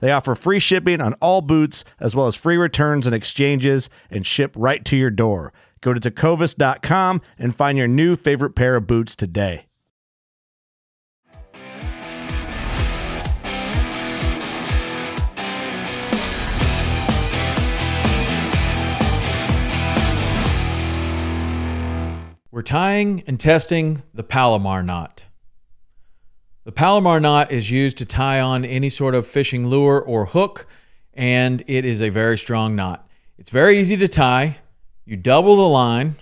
They offer free shipping on all boots, as well as free returns and exchanges, and ship right to your door. Go to tecovas.com and find your new favorite pair of boots today. We're tying and testing the Palomar knot. The Palomar knot is used to tie on any sort of fishing lure or hook, and it is a very strong knot. It's very easy to tie. You double the line,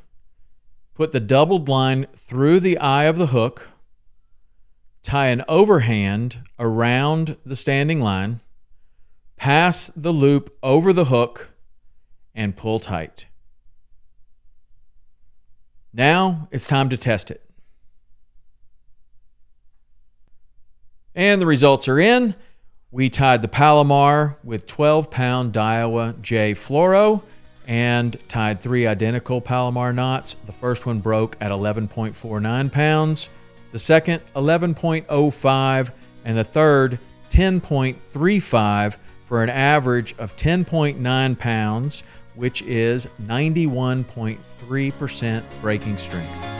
put the doubled line through the eye of the hook, tie an overhand around the standing line, pass the loop over the hook, and pull tight. Now it's time to test it. And the results are in. We tied the Palomar with 12 pound Daiwa J Fluoro and tied three identical Palomar knots. The first one broke at 11.49 pounds, the second 11.05, and the third 10.35 for an average of 10.9 pounds, which is 91.3% breaking strength.